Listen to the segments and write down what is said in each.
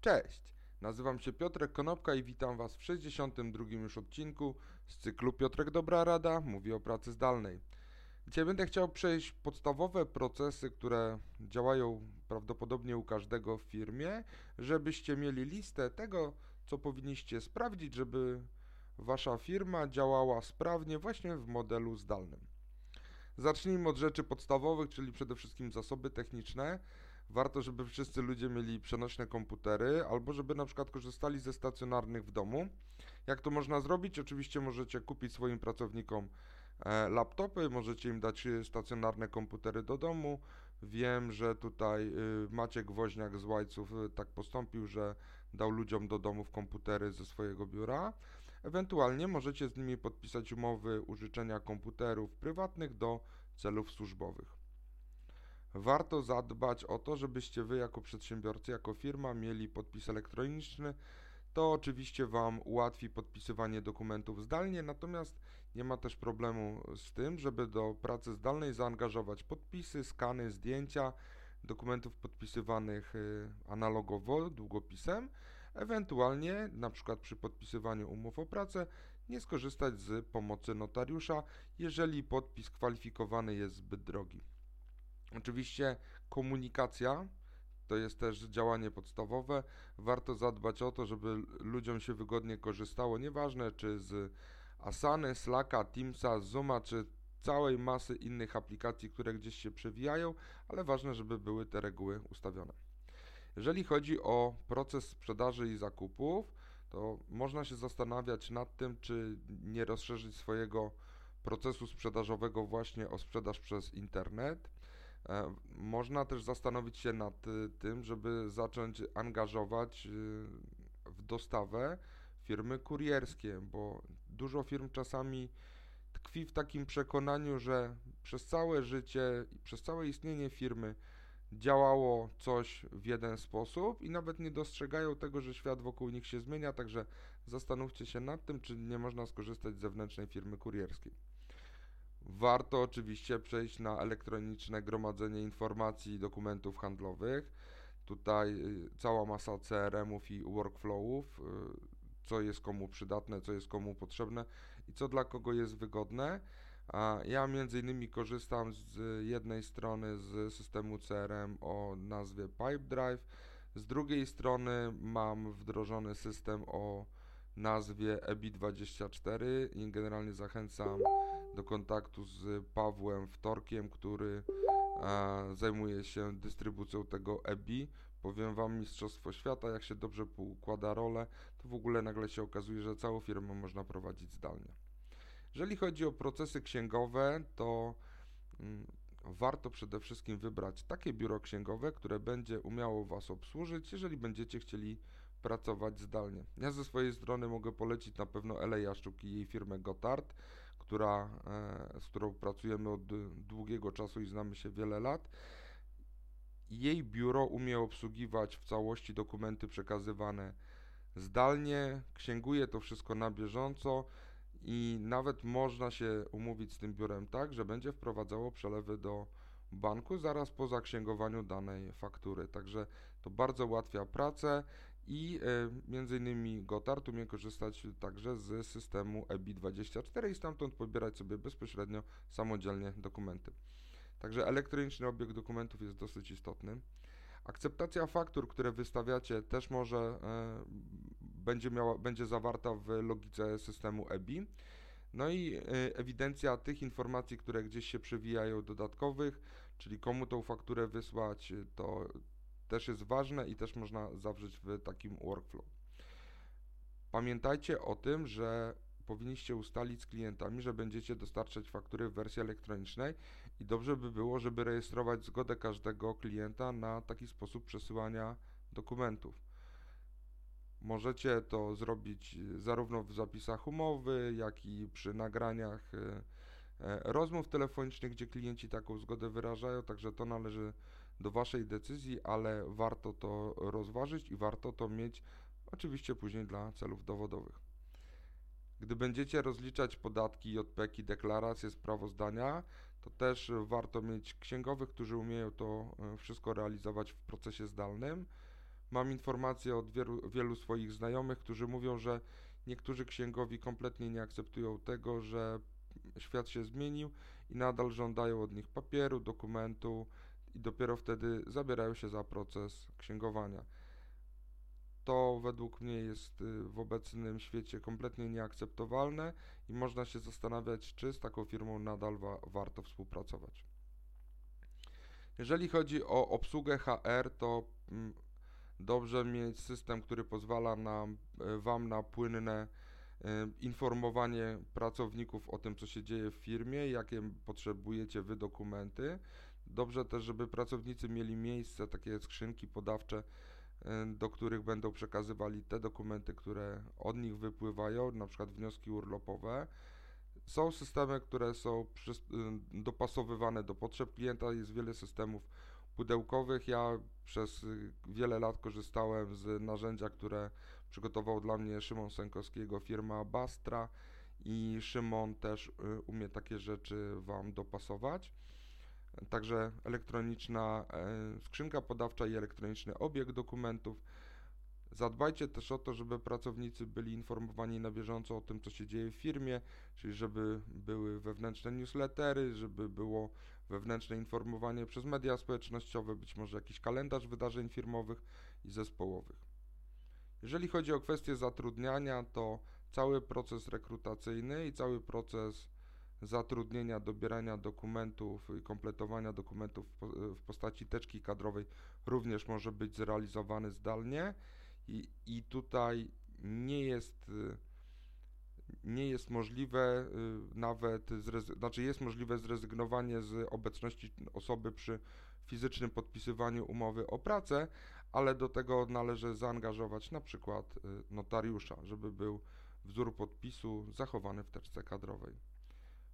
Cześć, nazywam się Piotrek Konopka i witam Was w 62 już odcinku z cyklu Piotrek Dobra Rada mówi o pracy zdalnej. Dzisiaj będę chciał przejść podstawowe procesy, które działają prawdopodobnie u każdego w firmie, żebyście mieli listę tego, co powinniście sprawdzić, żeby Wasza firma działała sprawnie właśnie w modelu zdalnym. Zacznijmy od rzeczy podstawowych, czyli przede wszystkim zasoby techniczne warto, żeby wszyscy ludzie mieli przenośne komputery, albo żeby na przykład korzystali ze stacjonarnych w domu. Jak to można zrobić? Oczywiście możecie kupić swoim pracownikom e, laptopy, możecie im dać e, stacjonarne komputery do domu. Wiem, że tutaj y, Maciek Woźniak z Łajców tak postąpił, że dał ludziom do domów komputery ze swojego biura. Ewentualnie możecie z nimi podpisać umowy użyczenia komputerów prywatnych do celów służbowych warto zadbać o to, żebyście wy jako przedsiębiorcy, jako firma mieli podpis elektroniczny. To oczywiście Wam ułatwi podpisywanie dokumentów zdalnie, natomiast nie ma też problemu z tym, żeby do pracy zdalnej zaangażować podpisy, skany, zdjęcia dokumentów podpisywanych y, analogowo długopisem, ewentualnie na przykład przy podpisywaniu umów o pracę nie skorzystać z pomocy notariusza, jeżeli podpis kwalifikowany jest zbyt drogi. Oczywiście komunikacja to jest też działanie podstawowe. Warto zadbać o to, żeby ludziom się wygodnie korzystało, nieważne czy z Asany, Slacka, Teamsa, Zooma, czy całej masy innych aplikacji, które gdzieś się przewijają, ale ważne, żeby były te reguły ustawione. Jeżeli chodzi o proces sprzedaży i zakupów, to można się zastanawiać nad tym, czy nie rozszerzyć swojego procesu sprzedażowego właśnie o sprzedaż przez internet. E, można też zastanowić się nad y, tym, żeby zacząć angażować y, w dostawę firmy kurierskie, bo dużo firm czasami tkwi w takim przekonaniu, że przez całe życie i przez całe istnienie firmy działało coś w jeden sposób i nawet nie dostrzegają tego, że świat wokół nich się zmienia, także zastanówcie się nad tym, czy nie można skorzystać z zewnętrznej firmy kurierskiej. Warto oczywiście przejść na elektroniczne gromadzenie informacji i dokumentów handlowych. Tutaj y, cała masa CRM-ów i workflowów, y, co jest komu przydatne, co jest komu potrzebne i co dla kogo jest wygodne. Ja między innymi korzystam z jednej strony z systemu CRM o nazwie Pipedrive, z drugiej strony mam wdrożony system o nazwie EBI24 i generalnie zachęcam do kontaktu z Pawłem Wtorkiem, który e, zajmuje się dystrybucją tego EBI. Powiem Wam, Mistrzostwo Świata, jak się dobrze układa rolę, to w ogóle nagle się okazuje, że całą firmę można prowadzić zdalnie. Jeżeli chodzi o procesy księgowe, to mm, warto przede wszystkim wybrać takie biuro księgowe, które będzie umiało Was obsłużyć, jeżeli będziecie chcieli pracować zdalnie. Ja ze swojej strony mogę polecić na pewno Ele Jaszczuk i jej firmę Gotard, która, e, z którą pracujemy od długiego czasu i znamy się wiele lat. Jej biuro umie obsługiwać w całości dokumenty przekazywane zdalnie, księguje to wszystko na bieżąco i nawet można się umówić z tym biurem tak, że będzie wprowadzało przelewy do banku zaraz po zaksięgowaniu danej faktury. Także to bardzo ułatwia pracę i e, między innymi Gotard umie korzystać także z systemu EBI24 i stamtąd pobierać sobie bezpośrednio samodzielnie dokumenty. Także elektroniczny obieg dokumentów jest dosyć istotny. Akceptacja faktur, które wystawiacie, też może e, będzie, miała, będzie zawarta w logice systemu EBI. No i e, ewidencja tych informacji, które gdzieś się przewijają dodatkowych, czyli komu tą fakturę wysłać, to też jest ważne i też można zawrzeć w takim workflow. Pamiętajcie o tym, że powinniście ustalić z klientami, że będziecie dostarczać faktury w wersji elektronicznej i dobrze by było, żeby rejestrować zgodę każdego klienta na taki sposób przesyłania dokumentów. Możecie to zrobić zarówno w zapisach umowy, jak i przy nagraniach e, e, rozmów telefonicznych, gdzie klienci taką zgodę wyrażają, także to należy do Waszej decyzji, ale warto to rozważyć i warto to mieć oczywiście później dla celów dowodowych. Gdy będziecie rozliczać podatki, JPK, deklaracje, sprawozdania, to też warto mieć księgowych, którzy umieją to e, wszystko realizować w procesie zdalnym. Mam informacje od wielu, wielu swoich znajomych, którzy mówią, że niektórzy księgowi kompletnie nie akceptują tego, że świat się zmienił i nadal żądają od nich papieru, dokumentu i dopiero wtedy zabierają się za proces księgowania. To według mnie jest y, w obecnym świecie kompletnie nieakceptowalne i można się zastanawiać, czy z taką firmą nadal wa warto współpracować. Jeżeli chodzi o obsługę HR, to mm, dobrze mieć system, który pozwala nam, e, Wam na płynne e, informowanie pracowników o tym, co się dzieje w firmie, jakie potrzebujecie Wy dokumenty. Dobrze też, żeby pracownicy mieli miejsce, takie skrzynki podawcze, e, do których będą przekazywali te dokumenty, które od nich wypływają, na przykład wnioski urlopowe. Są systemy, które są dopasowywane do potrzeb klienta, jest wiele systemów pudełkowych. Ja przez y, wiele lat korzystałem z narzędzia, które przygotował dla mnie Szymon Sękowskiego, firma Bastra i Szymon też umie takie rzeczy Wam dopasować. Także elektroniczna e, skrzynka podawcza i elektroniczny obieg dokumentów. Zadbajcie też o to, żeby pracownicy byli informowani na bieżąco o tym, co się dzieje w firmie, czyli żeby były wewnętrzne newslettery, żeby było wewnętrzne informowanie przez media społecznościowe, być może jakiś kalendarz wydarzeń firmowych i zespołowych. Jeżeli chodzi o kwestię zatrudniania, to cały proces rekrutacyjny i cały proces zatrudnienia, dobierania dokumentów i kompletowania dokumentów w postaci teczki kadrowej również może być zrealizowany zdalnie i, i tutaj nie jest nie jest możliwe y, nawet, znaczy jest możliwe zrezygnowanie z obecności osoby przy fizycznym podpisywaniu umowy o pracę, ale do tego należy zaangażować na przykład y, notariusza, żeby był wzór podpisu zachowany w teczce kadrowej.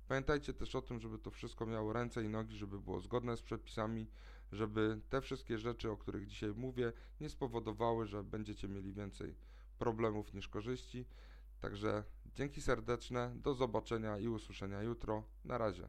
Pamiętajcie też o tym, żeby to wszystko miało ręce i nogi, żeby było zgodne z przepisami, żeby te wszystkie rzeczy, o których dzisiaj mówię, nie spowodowały, że będziecie mieli więcej problemów niż korzyści. Także dzięki serdeczne, do zobaczenia i usłyszenia jutro. Na razie.